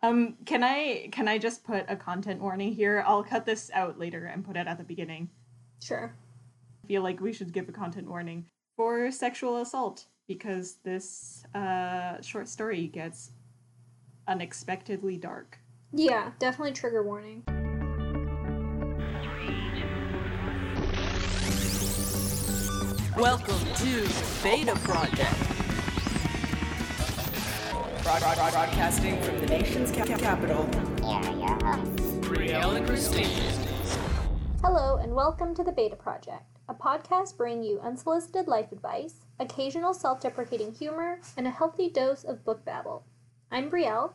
Um, can I can I just put a content warning here? I'll cut this out later and put it at the beginning. Sure. I feel like we should give a content warning for sexual assault because this uh, short story gets unexpectedly dark. Yeah, definitely trigger warning. Welcome to Beta Project. Broad- broad- broad- broadcasting from the nation's ca- capital. Brielle and Christine. Hello, and welcome to the Beta Project, a podcast bringing you unsolicited life advice, occasional self deprecating humor, and a healthy dose of book babble. I'm Brielle.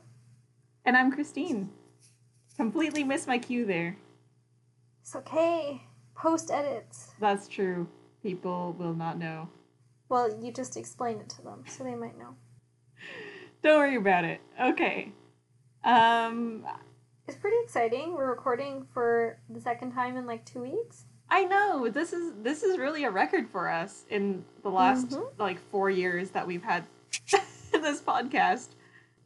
And I'm Christine. Completely missed my cue there. It's okay. Post edits. That's true. People will not know. Well, you just explain it to them, so they might know. Don't worry about it. Okay. Um, It's pretty exciting. We're recording for the second time in like two weeks. I know this is this is really a record for us in the last Mhm. like four years that we've had this podcast.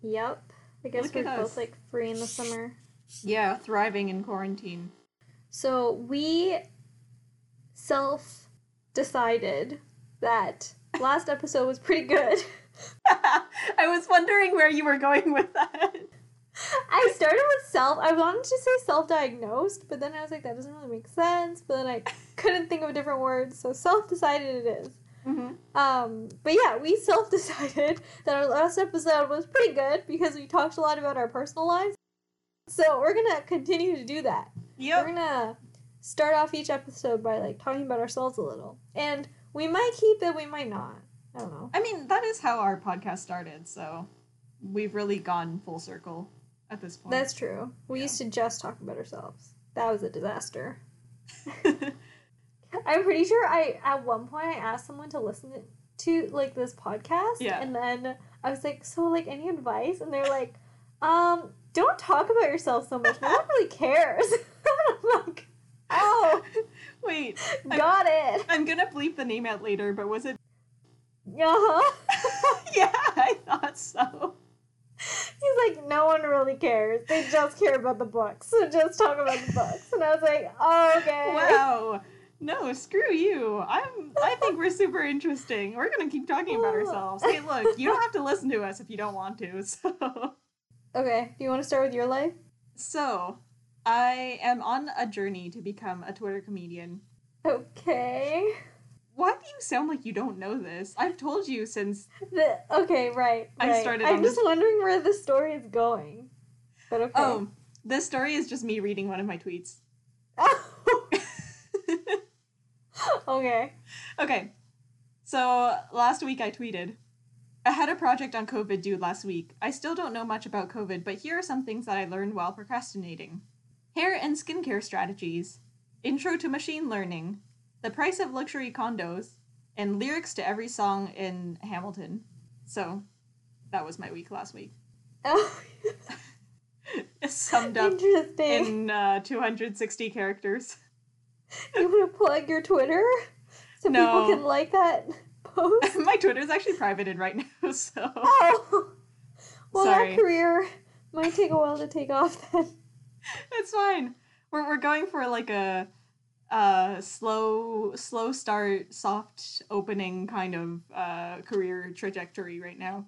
Yep. I guess Look we're both us. like free in the summer. Yeah, thriving in quarantine. So we self decided that last episode was pretty good. I was wondering where you were going with that. I started with self. I wanted to say self diagnosed, but then I was like, that doesn't really make sense. But then I couldn't think of a different word, so self decided it is. Mm-hmm. Um, but yeah, we self decided that our last episode was pretty good because we talked a lot about our personal lives. So we're gonna continue to do that. We're gonna start off each episode by like talking about ourselves a little, and we might keep it, we might not. I don't know. I mean, that is how our podcast started, so we've really gone full circle at this point. That's true. We Yeah. used to just talk about ourselves. That was a disaster. I'm pretty sure I at one point I asked someone to listen to like this podcast, Yeah. and then I was like, "So, like, any advice?" And they're like, "Um, don't talk about yourself so much. No one really cares." I'm like, "Oh, Wait, I'm- got it." I'm gonna bleep the name out later, but was it? Uh-huh. yeah, I thought so. He's like, no one really cares. They just care about the books. So just talk about the books. And I was like, oh, okay. Wow. No, screw you. I'm. I think we're super interesting. We're gonna keep talking about ourselves. Hey, look, you don't have to listen to us if you don't want to. So, Okay, do you want to start with your life? so I am on a journey to become a Twitter comedian. Okay. Why do you sound like you don't know this? I've told you since. The, okay, right. I started. I'm just this- wondering where the story is going. But okay. Oh, this story is just me reading one of my tweets. okay. Okay. So last week I tweeted, I had a project on COVID due last week. I still don't know much about COVID, but here are some things that I learned while procrastinating hair and skincare strategies, intro to machine learning, the price of luxury condos, and lyrics to every song in Hamilton. So that was my week last week. Oh, Summed up in uh, 260 characters. you want to plug your Twitter so No. people can like that post? my Twitter is actually privated right now, so. Oh. Well, Sorry. that career might take a while to take off then. It's fine. We're we're going for like a uh slow slow start, soft opening kind of uh career trajectory right now.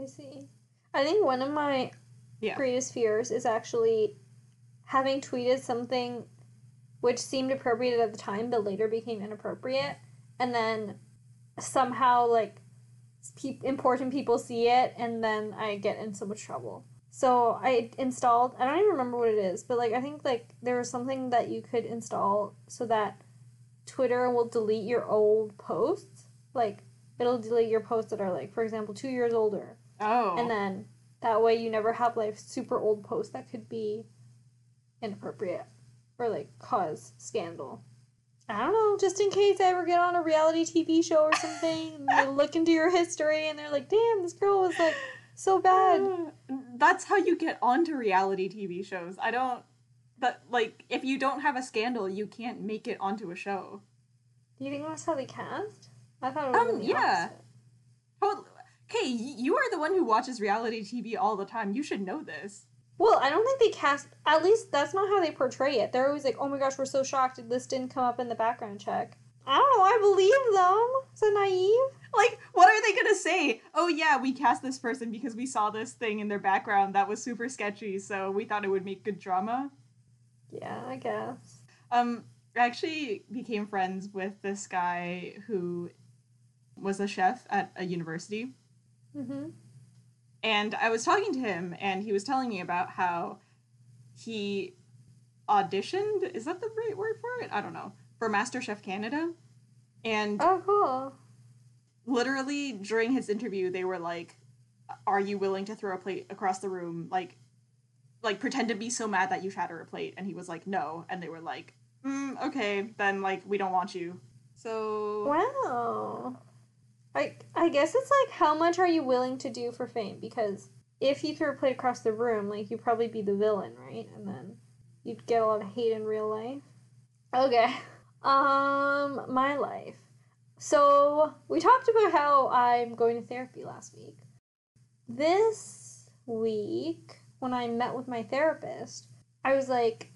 I see. I think one of my Yeah. greatest fears is actually having tweeted something which seemed appropriate at the time but later became inappropriate and then somehow like pe- important people see it and then I get in so much trouble. So I installed I don't even remember what it is, but like I think like there was something that you could install so that Twitter will delete your old posts. Like it'll delete your posts that are like for example 2 years older Oh. and then that way you never have like super old posts that could be inappropriate or like cause scandal. I don't know, just in case I ever get on a reality TV show or something, and they look into your history and they're like, "Damn, this girl was like so bad." That's how you get onto reality TV shows. I don't but like if you don't have a scandal, you can't make it onto a show. Do you think that's how they cast? I thought it was Um, yeah. Totally. Okay, you are the one who watches reality TV all the time. You should know this. Well, I don't think they cast. At least that's not how they portray it. They're always like, "Oh my gosh, we're so shocked this didn't come up in the background check." I don't know. I believe them. So naive? Like, what are they gonna say? Oh yeah, we cast this person because we saw this thing in their background that was super sketchy, so we thought it would make good drama. Yeah, I guess. Um, I actually became friends with this guy who was a chef at a university. Mm-hmm. And I was talking to him, and he was telling me about how he auditioned. Is that the right word for it? I don't know. For MasterChef Canada. And Oh, cool. literally during his interview, they were like, Are you willing to throw a plate across the room? Like, like pretend to be so mad that you shatter a plate. And he was like, No. And they were like, mm, Okay, then like, we don't want you. So. Wow. I I guess it's like how much are you willing to do for fame? Because if you threw a plate across the room, like you'd probably be the villain, right? And then you'd get a lot of hate in real life. Okay. Um, my life. So we talked about how I'm going to therapy last week. This week, when I met with my therapist, I was like,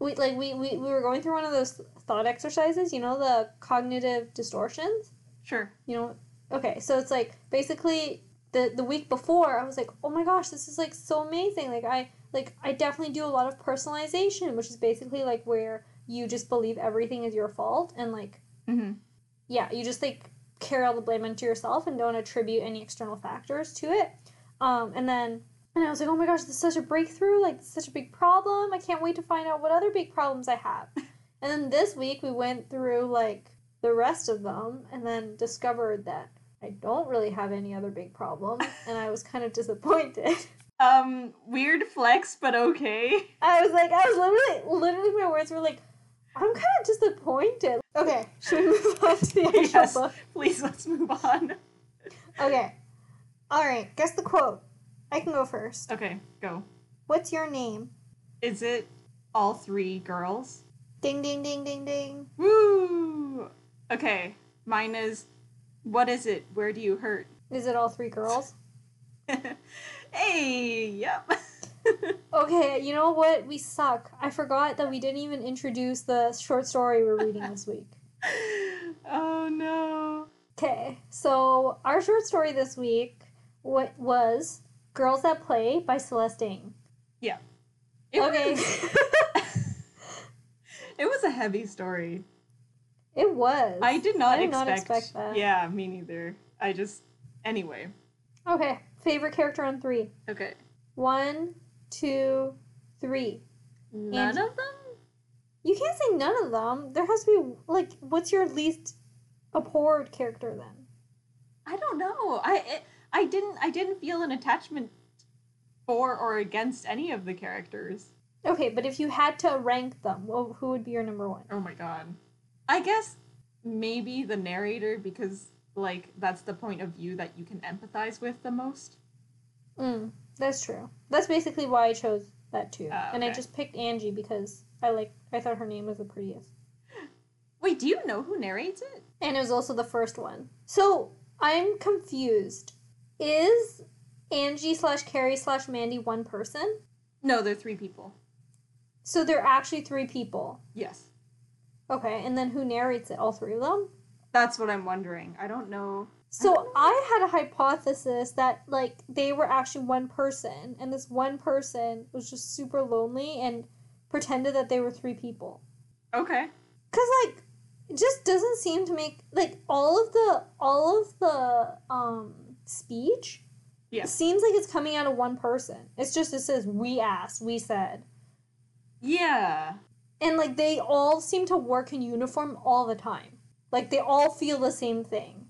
we like we, we, we were going through one of those thought exercises, you know, the cognitive distortions. Sure. You know, okay, so it's like basically the the week before I was like, oh my gosh, this is like so amazing. Like I like I definitely do a lot of personalization, which is basically like where you just believe everything is your fault and like Mm-hmm. yeah, you just like carry all the blame into yourself and don't attribute any external factors to it. Um, and then and I was like, oh my gosh, this is such a breakthrough, like such a big problem. I can't wait to find out what other big problems I have. and then this week we went through like the rest of them and then discovered that I don't really have any other big problems and I was kind of disappointed. Um, weird flex, but okay. I was like, I was literally, literally, my words were like, I'm kind of disappointed. Okay, should we move on to the actual yes. book? Please, let's move on. Okay. All right. Guess the quote. I can go first. Okay, go. What's your name? Is it all three girls? Ding ding ding ding ding. Woo! Okay, mine is. What is it? Where do you hurt? Is it all three girls? hey, yep. Okay, you know what? We suck. I forgot that we didn't even introduce the short story we're reading this week. oh no. Okay, so our short story this week what was Girls at Play by Celeste Ng. It Okay. Was, it was a heavy story. it was. I did not, I did not expect, expect that. Yeah, me neither. I just. Anyway. Okay, favorite character on three. Okay. One, two, three. None Angie. of them? You can't say none of them. There has to be like, what's your least abhorred character then? I don't know. I it, I didn't I didn't feel an attachment for or against any of the characters. Okay, but if you had to rank them, well, who would be your number one? Oh my god. I guess maybe the narrator because like that's the point of view that you can empathize with the most. Mm, that's true. That's basically why I chose that too. Ah, And I just picked Angie because I like I thought her name was the prettiest. Wait, do you know who narrates it? And it was also the first one. So I'm confused. Is Angie slash Carrie slash Mandy one person? No, they're three people. So they're actually three people. Yes. Okay, and then who narrates it? All three of them? That's what I'm wondering. I don't know. So I had a hypothesis that like they were actually one person, and this one person was just super lonely and pretended that they were three people. Okay. Cause like it just doesn't seem to make like all of the all of the um speech Yeah. seems like it's coming out of one person. It's just it says we asked, we said. Yeah. And like they all seem to work in uniform all the time. Like they all feel the same thing.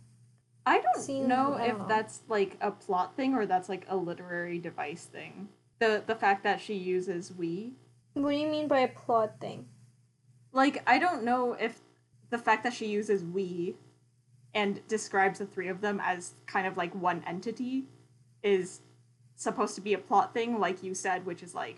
I don't Seems- know if that's like a plot thing or that's like a literary device thing. The the fact that she uses we. What do you mean by a plot thing? Like I don't know if the fact that she uses we and describes the three of them as kind of like one entity is supposed to be a plot thing like you said which is like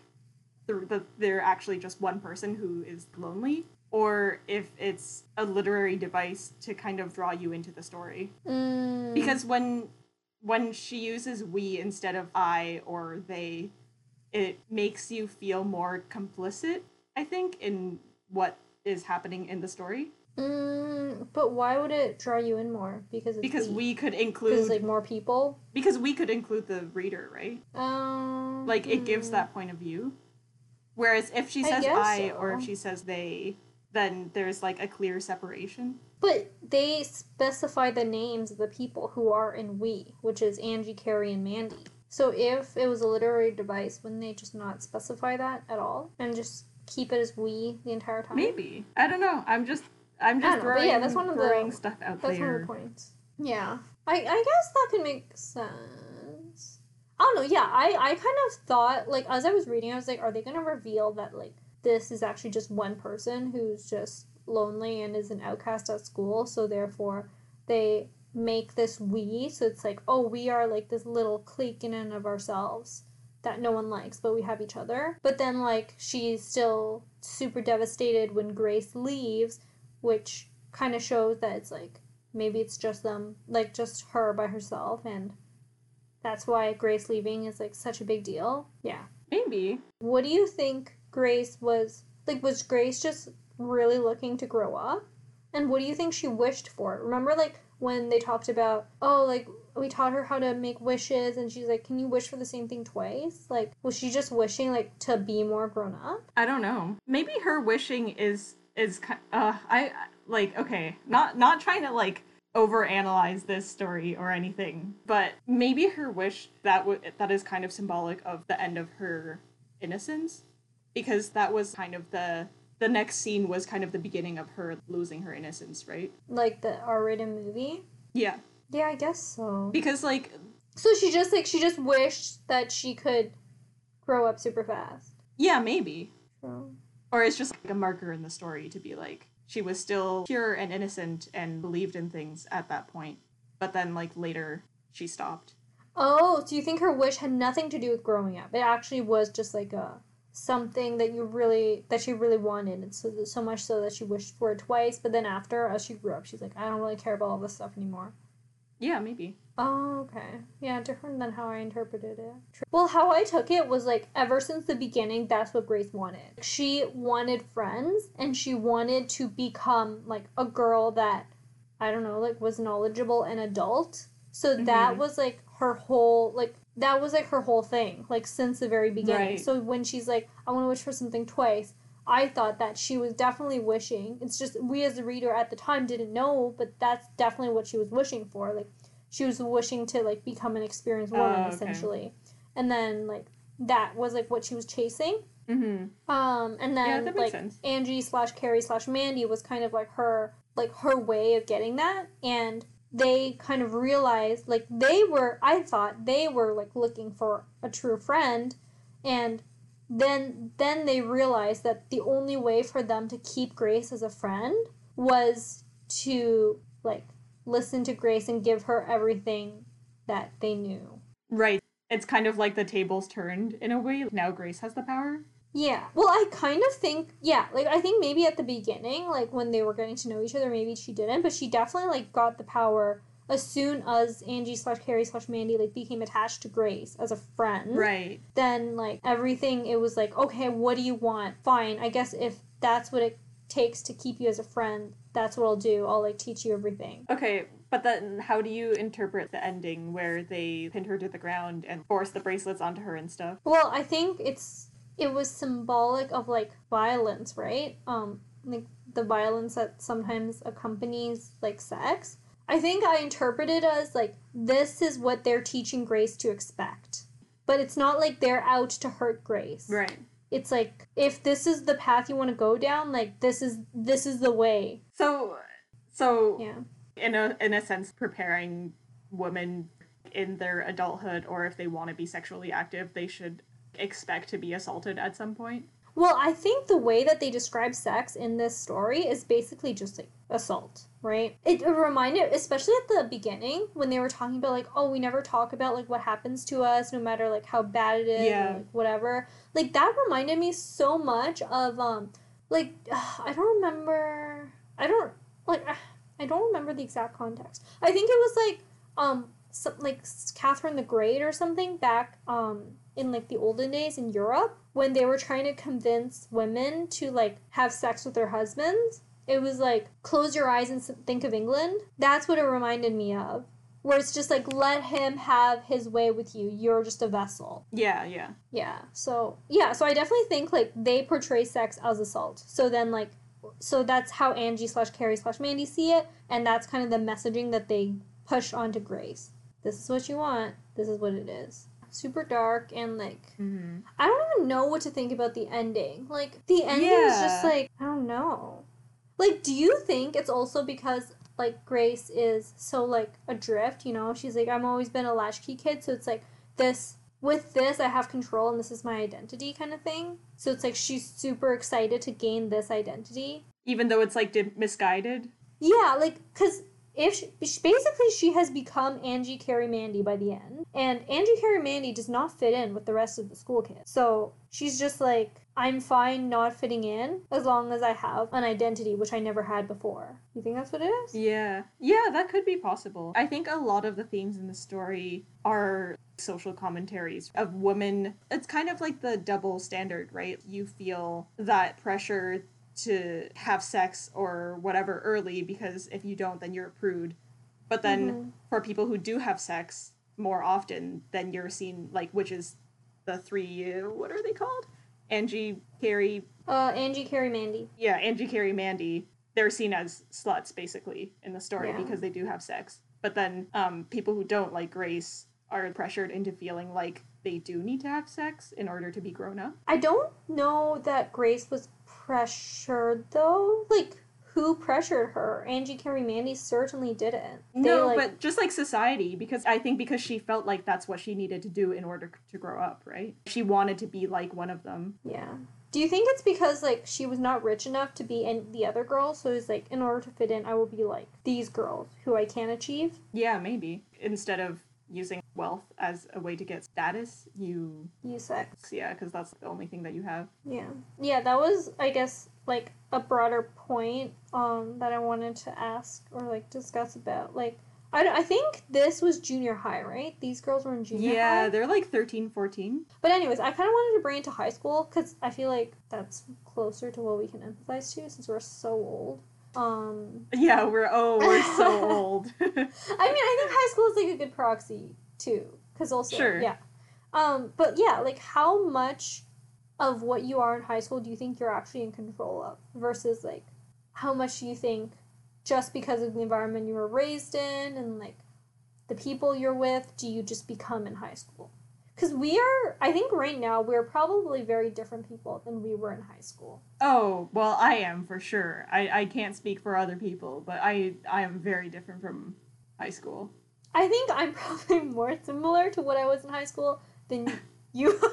the, the, they're actually just one person who is lonely or if it's a literary device to kind of draw you into the story Mm, because when when she uses we instead of i or they it makes you feel more complicit, I think, in what is happening in the story. Mm, but why would it draw you in more? Because it's Because we could include like more people. because we could include the reader, right? Um, Like it gives hmm. that point of view. Whereas if she says guess I, or if she says they, then there's like a clear separation. But they specify the names of the people who are in we, which is Angie, Carrie, and Mandy. So if it was a literary device, wouldn't they just not specify that at all and just keep it as we the entire time? Maybe I don't know. I'm just I'm just know, throwing, yeah, that's one of the- stuff out there. That's one of the points. Yeah, I I guess that could make sense. I don't know. Yeah, I I kind of thought like as I was reading, I was like, are they gonna reveal that like this is actually just one person who's just lonely and is an outcast at school, so therefore they make this we. So it's like, oh, we are like this little clique in and of ourselves that no one likes, but we have each other. But then like she's still super devastated when Grace leaves, which kind of shows that it's like maybe it's just them, like just her by herself, and that's why Grace leaving is like such a big deal. Yeah. Maybe What do you think Grace was like? Was Grace just really looking to grow up? And what do you think she wished for? Remember, like when they talked about, oh, like we taught her how to make wishes, and she's like, "Can you wish for the same thing twice?" Like, was she just wishing like to be more grown up? I don't know. Maybe her wishing is is uh I like okay, not not trying to like overanalyze this story or anything, but maybe her wish that w- that is kind of symbolic of the end of her innocence because that was kind of the the next scene was kind of the beginning of her losing her innocence, right? Like the R-rated movie? Yeah. Yeah, I guess so. Because like So she just like she just wished that she could grow up super fast. yeah, maybe. Or it's just like a marker in the story to be like she was still pure and innocent and believed in things at that point. But then like later she stopped. Oh, so you think her wish had nothing to do with growing up? It actually was just like a something that you really that she really wanted, and so so much so that she wished for it twice. But then after, as she grew up, she's like, I don't really care about all this stuff anymore. Yeah, maybe. Oh, okay. Yeah, different than how I interpreted it. Well, how I took it was like ever since the beginning, that's what Grace wanted. She wanted friends and she wanted to become like a girl that, I don't know, like was knowledgeable and adult. So that Mhm. was like her whole, like, that was like her whole thing, like since the very beginning. Right. So when she's like, I want to wish for something twice, I thought that she was definitely wishing. It's just we as the reader at the time didn't know, but that's definitely what she was wishing for. Like she was wishing to like become an experienced woman Oh, okay. essentially. And then like that was like what she was chasing. Mm-hmm. Um and then Yeah, like sense. Angie slash Carrie slash Mandy was kind of like her like her way of getting that and they kind of realized like they were I thought they were like looking for a true friend and then then they realized that the only way for them to keep Grace as a friend was to like listen to Grace and give her everything that they knew. Right. It's kind of like the tables turned in a way. Now Grace has the power. Yeah. Well, I kind of think, yeah, like I think maybe at the beginning, like when they were getting to know each other, maybe she didn't, but she definitely like got the power as soon as Angie slash Carrie slash Mandy like became attached to Grace as a friend. Right. Then like everything, it was like, okay, what do you want? Fine. I guess if that's what it takes to keep you as a friend, that's what I'll do. I'll like teach you everything. Okay, but then how do you interpret the ending where they pinned her to the ground and forced the bracelets onto her and stuff? Well, I think it's it was symbolic of like violence, right? Um, like the violence that sometimes accompanies like sex. I think I interpret it as like this is what they're teaching Grace to expect. But it's not like they're out to hurt Grace. Right. It's like if this is the path you want to go down, like this is this is the way. So so Yeah. in a in a sense preparing women in their adulthood or if they want to be sexually active, they should expect to be assaulted at some point. Well, I think the way that they describe sex in this story is basically just like assault, right? It, reminded, especially at the beginning when they were talking about like, oh, we never talk about like what happens to us, no matter like how bad it is, Yeah. or, like whatever. Like that reminded me so much of um, like I don't remember, I don't like I don't remember the exact context. I think it was like um, some, like Catherine the Great or something back um in like the olden days in Europe when they were trying to convince women to like have sex with their husbands. It was like close your eyes and think of England. That's what it reminded me of. Where it's just like let him have his way with you. You're just a vessel. Yeah, yeah. Yeah. So yeah. So I definitely think like they portray sex as assault. So then like, so that's how Angie slash Carrie slash Mandy see it, and that's kind of the messaging that they push onto Grace. This is what you want. This is what it is. Super dark and like Mm-hmm. I don't even know what to think about the ending. Like the ending is just like I don't know. Like, do you think it's also because like Grace is so like adrift? You know, she's like I'm always been a latchkey kid, so it's like this with this I have control and this is my identity kind of thing. So it's like she's super excited to gain this identity. Even though it's like misguided. Yeah, like because if she, basically she has become Angie Carrie Mandy by the end, and Angie Carrie Mandy does not fit in with the rest of the school kids. So she's just like, I'm fine not fitting in as long as I have an identity, which I never had before. You think that's what it is? Yeah. Yeah, that could be possible. I think a lot of the themes in the story are social commentaries of women. It's kind of like the double standard, right? You feel that pressure to have sex or whatever early because if you don't, then you're a prude. But then Mhm. for people who do have sex more often, then you're seen like, which is the three, uh, what are they called? Angie, Carrie, Uh, Angie Carrie Mandy. yeah, Angie, Carrie, Mandy, they're seen as sluts basically in the story Yeah. because they do have sex. But then um, people who don't like Grace are pressured into feeling like they do need to have sex in order to be grown up. I don't know that Grace was pressured though. Like, who pressured her? Angie Carrie Mandy certainly didn't. They, no, like- but just like society, because I think because she felt like that's what she needed to do in order to grow up, right? She wanted to be like one of them. Yeah. Do you think it's because like she was not rich enough to be in the other girls, so it's like in order to fit in, I will be like these girls who I can achieve. Yeah, maybe. Instead of using wealth as a way to get status, you Use sex. yeah, because that's the only thing that you have. Yeah. Yeah, that was I guess like a broader point um that I wanted to ask or like discuss about. Like I, don't- I think this was junior high, right? These girls were in junior Yeah, high. Yeah, they're like 13, 14. But anyways, I kind of wanted to bring it to high school because I feel like that's closer to what we can empathize to since we're so old. Um, Yeah, we're oh, we're so old. I mean, I think high school is like a good proxy too, because also Sure. yeah. Um, but yeah, like how much of what you are in high school do you think you're actually in control of versus like how much do you think just because of the environment you were raised in and like the people you're with do you just become in high school? Because we are, I think right now we're probably very different people than we were in high school. oh, well, I am for sure. I, I can't speak for other people, but I I am very different from high school. I think I'm probably more similar to what I was in high school than you are.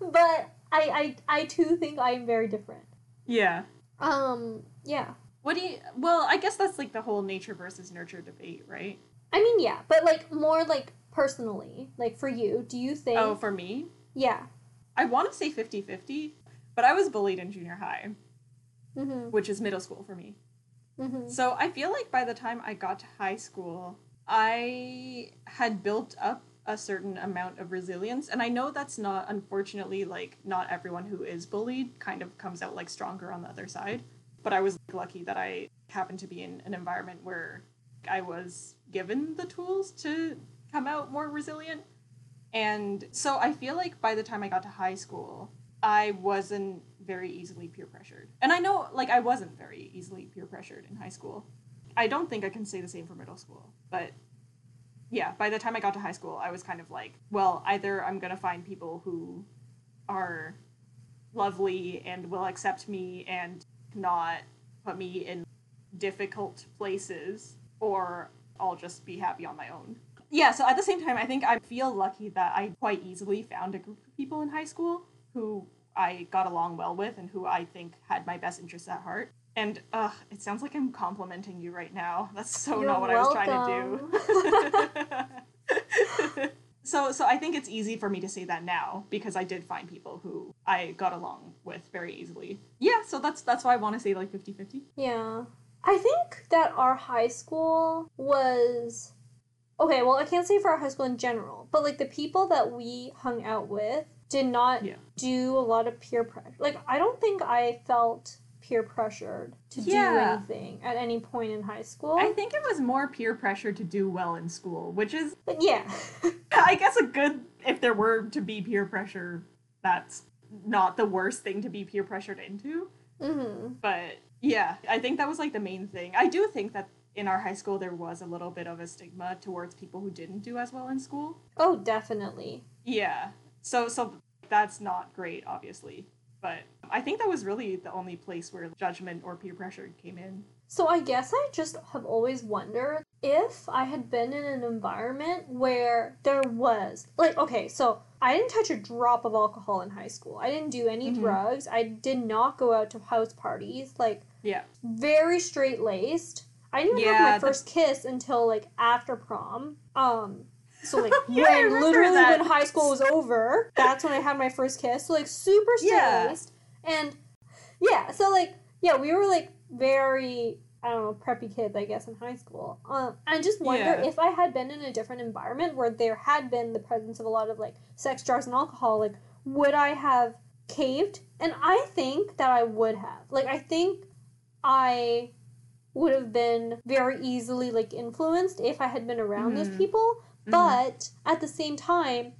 but I, I I too think I am very different. Yeah. Um yeah. What do you? Well, I guess that's like the whole nature versus nurture debate, right? I mean yeah, but like more like personally, like for you, do you think Oh, for me, Yeah. I want to say 50-50, but I was bullied in junior high, Mhm. which is middle school for me. Mhm. So I feel like by the time I got to high school, I had built up a certain amount of resilience. And I know that's not, unfortunately, like not everyone who is bullied kind of comes out like stronger on the other side. But I was lucky that I happened to be in an environment where I was given the tools to come out more resilient. And so I feel like by the time I got to high school, I wasn't very easily peer pressured. And I know, like, I wasn't very easily peer pressured in high school. I don't think I can say the same for middle school. But yeah, by the time I got to high school, I was kind of like, well, either I'm going to find people who are lovely and will accept me and not put me in difficult places, or I'll just be happy on my own. Yeah, so at the same time, I think I feel lucky that I quite easily found a group of people in high school who I got along well with and who I think had my best interests at heart. And uh, it sounds like I'm complimenting you right now. That's so You're not what I was trying to do. so so I think it's easy for me to say that now because I did find people who I got along with very easily. Yeah, so that's that's why I want to say like 50-50. Yeah. I think that our high school was okay, well, I can't say for our high school in general, but like the people that we hung out with did not Yeah. do a lot of peer pressure. Like, I don't think I felt peer pressured to do anything at any point in high school. I think it was more peer pressure to do well in school, which is, but yeah. I guess, a good, if there were to be peer pressure, that's not the worst thing to be peer pressured into. hmm But yeah, I think that was like the main thing. I do think that in our high school there was a little bit of a stigma towards people who didn't do as well in school. Oh, definitely. Yeah. So so that's not great, obviously. But I think that was really the only place where judgment or peer pressure came in. So I guess I just have always wondered if I had been in an environment where there was like okay, so I didn't touch a drop of alcohol in high school. I didn't do any Mhm. drugs. I did not go out to house parties. Like Yeah. very straight laced. I didn't Yeah, have my first kiss until like after prom. Um so like Yeah, when literally that. when high school was over, that's when I had my first kiss. So like super straight Yeah. And yeah, so like yeah, we were like very I don't know, preppy kids, I guess, in high school. Um, I just wonder Yeah. if I had been in a different environment where there had been the presence of a lot of like sex, drugs, and alcohol, like would I have caved? And I think that I would have. Like I think I would have been very easily like influenced if I had been around those Mhm. people. Mhm. But at the same time,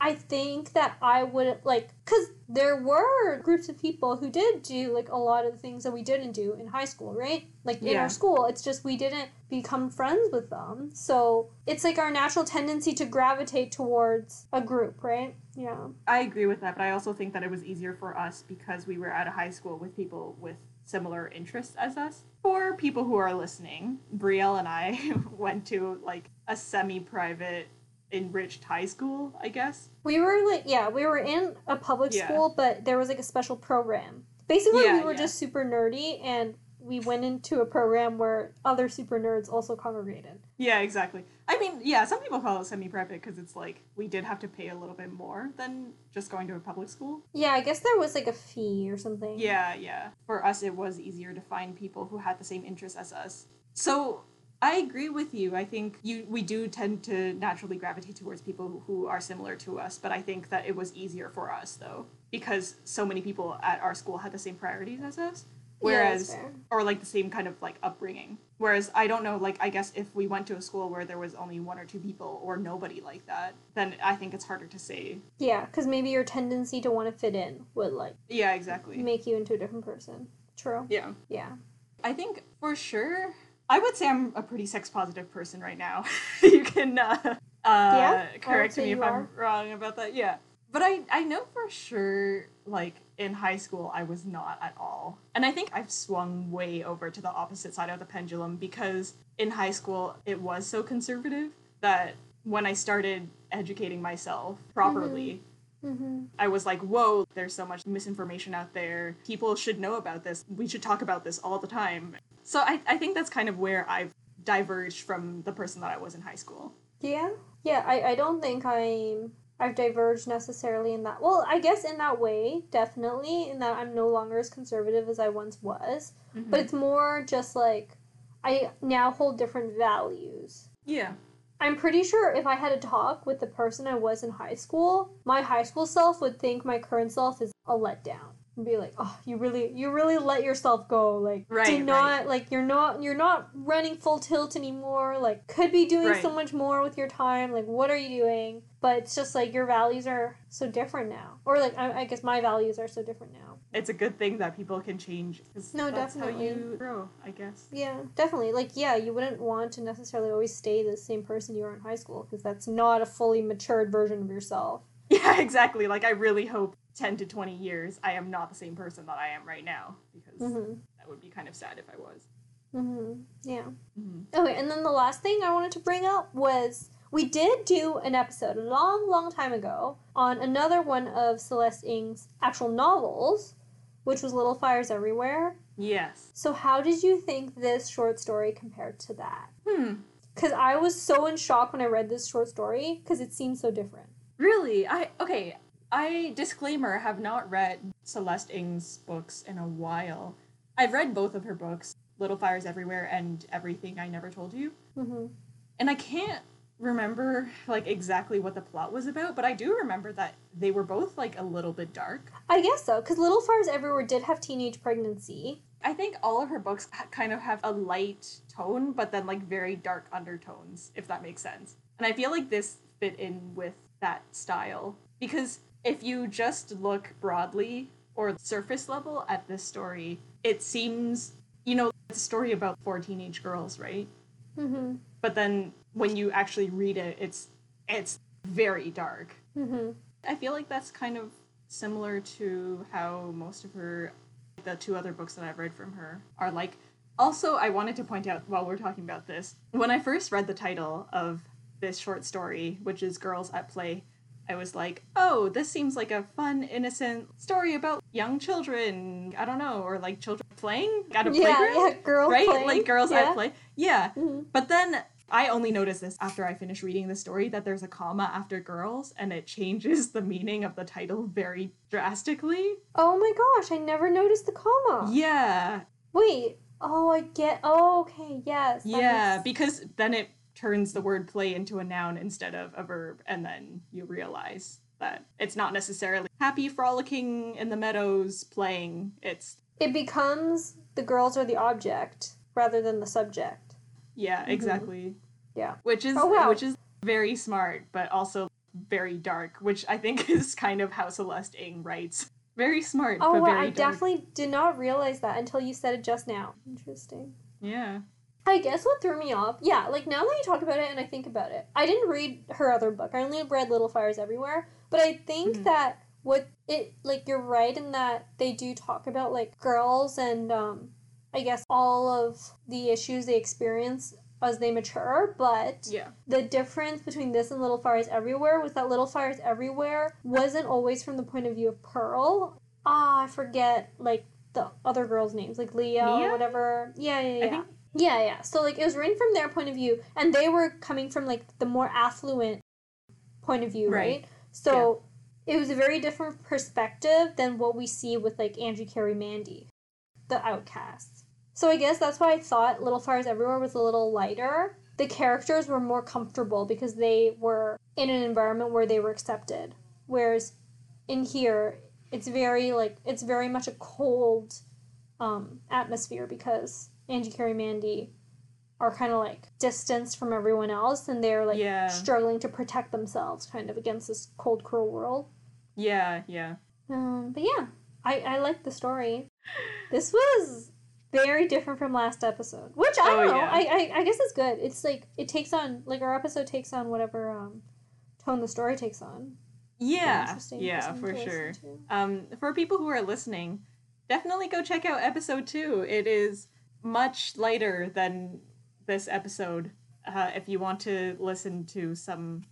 I think that I would like because there were groups of people who did do like a lot of the things that we didn't do in high school, right? Like in Yeah. our school, it's just we didn't become friends with them. So it's like our natural tendency to gravitate towards a group, right? Yeah. I agree with that, but I also think that it was easier for us because we were at a high school with people with similar interests as us. For people who are listening, Brielle and I went to like a semi-private enriched high school, I guess. We were like, yeah, we were in a public Yeah. school, but there was like a special program. Basically, Yeah, we were yeah. just super nerdy, and we went into a program where other super nerds also congregated. Yeah, exactly. I mean, yeah, some people call it semi-private because it's like we did have to pay a little bit more than just going to a public school. Yeah, I guess there was like a fee or something. Yeah, yeah. For us, it was easier to find people who had the same interests as us. So I agree with you. I think you we do tend to naturally gravitate towards people who are similar to us, but I think that it was easier for us though because so many people at our school had the same priorities as us. Whereas, fair. or like the same kind of like upbringing. Whereas I don't know, like I guess if we went to a school where there was only one or two people or nobody like that, then I think it's harder to say. Yeah, because maybe your tendency to want to fit in would like Yeah, exactly. make you into a different person. True. Yeah. Yeah. I think for sure, I would say I'm a pretty sex positive person right now. you can uh, uh, would correct me if I'm wrong about that. Yeah. But I, I know for sure, like in high school, I was not at all. And I think I've swung way over to the opposite side of the pendulum because in high school, it was so conservative that when I started educating myself properly, Mm-hmm. I was like, whoa, there's so much misinformation out there. People should know about this. We should talk about this all the time. So I, I think that's kind of where I've diverged from the person that I was in high school. Yeah. Yeah, I, I don't think I'm I've diverged necessarily in that. Well, I guess in that way, definitely, in that I'm no longer as conservative as I once was. Mm-hmm. But it's more just like I now hold different values. yeah. I'm pretty sure if I had a talk with the person I was in high school, my high school self would think my current self is a letdown. And be like, oh, you really, you really let yourself go. Like, Right, do right. not, like, you're not, you're not running full tilt anymore. Like, could be doing so much more with your time. Like, what are you doing? But it's just like your values are so different now, or like, I, I guess my values are so different now. It's a good thing that people can change. No, that's definitely. how you grow, I guess. Yeah, definitely. Like, yeah, you wouldn't want to necessarily always stay the same person you were in high school because that's not a fully matured version of yourself. Yeah, exactly. Like, I really hope 10 to 20 years I am not the same person that I am right now because Mm-hmm. that would be kind of sad if I was. Mm-hmm. Yeah. Mhm. Okay, and then the last thing I wanted to bring up was we did do an episode a long, long time ago on another one of Celeste Ng's actual novels, which was Little Fires Everywhere. Yes. So, how did you think this short story compared to that? Hmm. Because I was so in shock when I read this short story because it seemed so different. Really? I okay. I disclaimer have not read Celeste Ng's books in a while. I've read both of her books, Little Fires Everywhere and Everything I Never Told You, Mm-hmm. and I can't remember like exactly what the plot was about, but I do remember that they were both like a little bit dark. I guess so, because Little Fires Everywhere did have teenage pregnancy. I think all of her books kind of have a light tone, but then like very dark undertones, if that makes sense. And I feel like this fit in with that style because if you just look broadly or surface level at this story, it seems, you know, it's a story about four teenage girls, right? Mm-hmm. But then when you actually read it, it's it's very dark. Mm-hmm. I feel like that's kind of similar to how most of her, the two other books that I've read from her, are like. Also, I wanted to point out while we're talking about this, when I first read the title of this short story, which is Girls at Play, I was like, oh, this seems like a fun, innocent story about young children. I don't know, or like children playing at a Yeah, playground. yeah, girls right? playing. Like girls yeah. at play. Yeah. Mhm. But then I only noticed this after I finished reading the story that there's a comma after girls and it changes the meaning of the title very drastically. Oh my gosh, I never noticed the comma. Yeah. Wait. Oh, I get. Oh, okay. Yes. Yeah, makes- because then it turns the word play into a noun instead of a verb and then you realize that it's not necessarily happy frolicking in the meadows playing. It's it becomes the girls are the object rather than the subject. yeah, exactly. Mm-hmm. Yeah. Which is Oh, wow. which is very smart but also very dark, which I think is kind of how Celeste Ng writes. Very smart, Oh, but wow. very I dark. definitely did not realize that until you said it just now. Interesting. Yeah. I guess what threw me off, yeah, like now that you talk about it and I think about it, I didn't read her other book. I only read Little Fires Everywhere. But I think Mhm. that what it, like, you're right in that they do talk about, like, girls and, um, I guess all of the issues they experience as they mature, but Yeah. the difference between this and Little Fires Everywhere was that Little Fires Everywhere wasn't always from the point of view of Pearl. Ah, I forget like the other girls' names, like Leah or whatever. Yeah, yeah, yeah. Yeah, yeah. So like it was written from their point of view, and they were coming from like the more affluent point of view, right? Right. So it was a very different perspective than what we see with like Angie Carrie Mandy, the outcasts. So I guess that's why I thought Little Fires Everywhere was a little lighter. The characters were more comfortable because they were in an environment where they were accepted. Whereas in here, it's very like it's very much a cold um, atmosphere because Angie Carrie Mandy are kind of like distanced from everyone else and they're like Yeah. struggling to protect themselves kind of against this cold cruel world Yeah, yeah. um, but yeah I, I like the story this was very different from last episode which i Oh, don't know yeah. I, I i guess it's good it's like it takes on like our episode takes on whatever um tone the story takes on Yeah. Yeah, for sure. Um, for people who are listening, definitely go check out episode two. It is much lighter than this episode. Uh, if you want to listen to some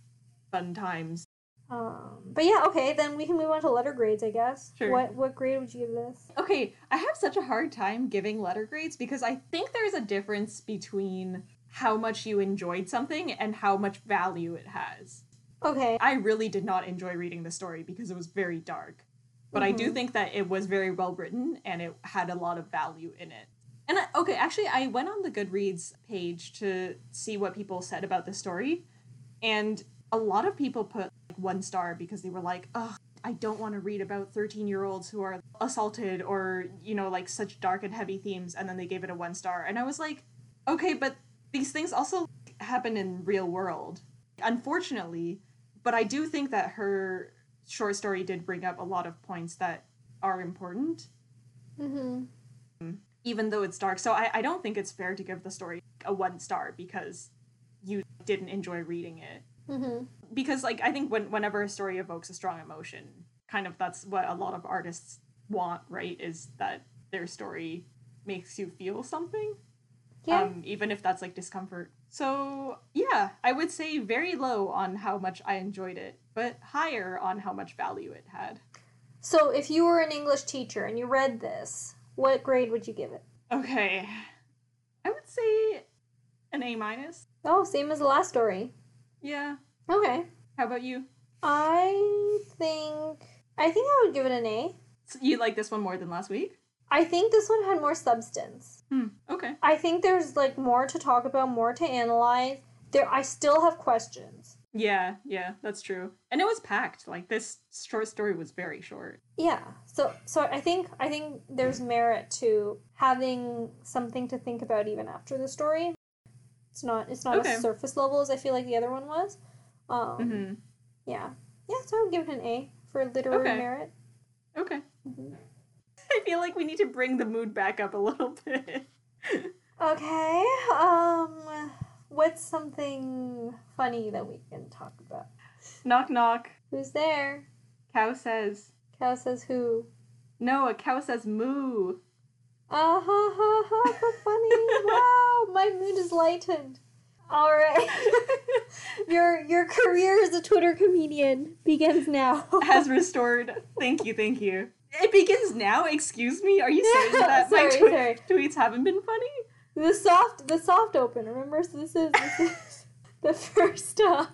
fun times. Um, but yeah, okay, then we can move on to letter grades, I guess. Sure. What what grade would you give this? Okay, I have such a hard time giving letter grades because I think there's a difference between how much you enjoyed something and how much value it has. Okay. I really did not enjoy reading the story because it was very dark. But I do think that it was very well written and it had a lot of value in it. And I, okay, actually, I went on the Goodreads page to see what people said about the story, and a lot of people put like, one star because they were like, "Ugh, I don't want to read about thirteen-year-olds who are assaulted or you know like such dark and heavy themes," and then they gave it a one star, and I was like, "Okay, but these things also happen in real world, unfortunately." But I do think that her short story did bring up a lot of points that are important Mm-hmm. Even though it's dark. So I, I don't think it's fair to give the story a one star because you didn't enjoy reading it. Mm-hmm. Because like I think when whenever a story evokes a strong emotion, kind of that's what a lot of artists want, right? Is that their story makes you feel something. Yeah. Um, even if that's like discomfort. So yeah, I would say very low on how much I enjoyed it, but higher on how much value it had. so if you were an English teacher and you read this, what grade would you give it? Okay. I would say an A minus. Oh, same as the last story. Yeah. Okay. How about you? I think I think I would give it an A. So you like this one more than last week? I think this one had more substance. Hmm. Okay. I think there's like more to talk about, more to analyze. there I still have questions. Yeah, yeah, that's true. And it was packed. Like this short story was very short. Yeah. So so I think I think there's merit to having something to think about even after the story. It's not it's not Okay. as surface level as I feel like the other one was. Um hmm yeah. Yeah, so I would give it an A for literary Okay. merit. Okay. Mhm. I feel like we need to bring the mood back up a little bit. Okay. Um what's something funny that we can talk about? knock knock. Who's there? Cow says. Cow says who? No, a cow says moo. Ah ha ha ha so funny. wow, my mood is lightened. Alright. your your career as a Twitter comedian begins now. Has restored. Thank you, thank you. It begins now. Excuse me. Are you saying that my Sorry, twi- sorry. tweets haven't been funny? The soft the soft open, remember? So this is this is the first uh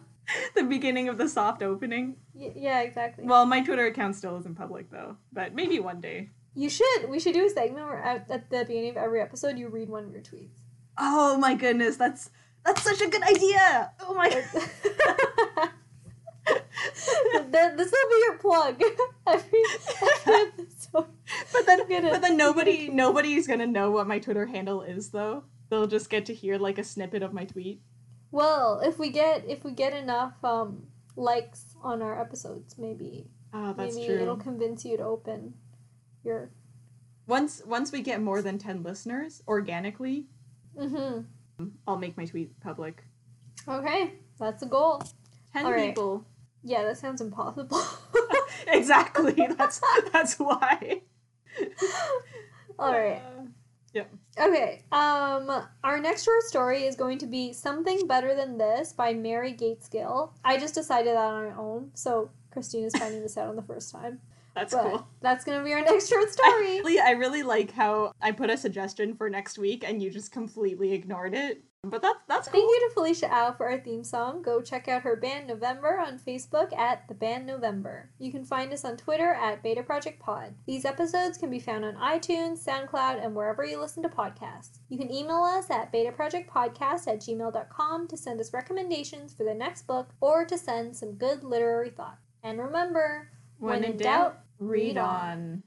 The beginning of the soft opening. y- yeah, exactly. Well, my Twitter account still isn't public though, but maybe one day. You should. We should do a segment where at, at the beginning of every episode you read one of your tweets. Oh my goodness, that's that's such a good idea. Oh my. Th- this will be your plug. every, every episode. But then, it. but then nobody, nobody's gonna know what my Twitter handle is, though. They'll just get to hear like a snippet of my tweet. Well, if we get if we get enough um likes on our episodes, maybe Oh, that's maybe true. it'll convince you to open your. Once, once we get more than ten listeners organically, hmm I'll make my tweet public. Okay, that's a goal. Ten All right. Yeah, that sounds impossible. exactly. That's that's why. All right. Uh, yep. Okay. Um, our next short story is going to be "Something Better Than This" by Mary Gaitskill. I just decided that on my own, so Christina's finding this out on the first time. That's But cool. that's gonna be our next short I story. really, I really like how I put a suggestion for next week and you just completely ignored it. But that's that's cool. Thank you to Felicia Au for our theme song. Go check out her band November on Facebook at the band November. You can find us on Twitter at Beta Project Pod. These episodes can be found on iTunes, SoundCloud, and wherever you listen to podcasts. You can email us at betaprojectpodcast at gmail.com to send us recommendations for the next book or to send some good literary thoughts. And remember, When in doubt, read on.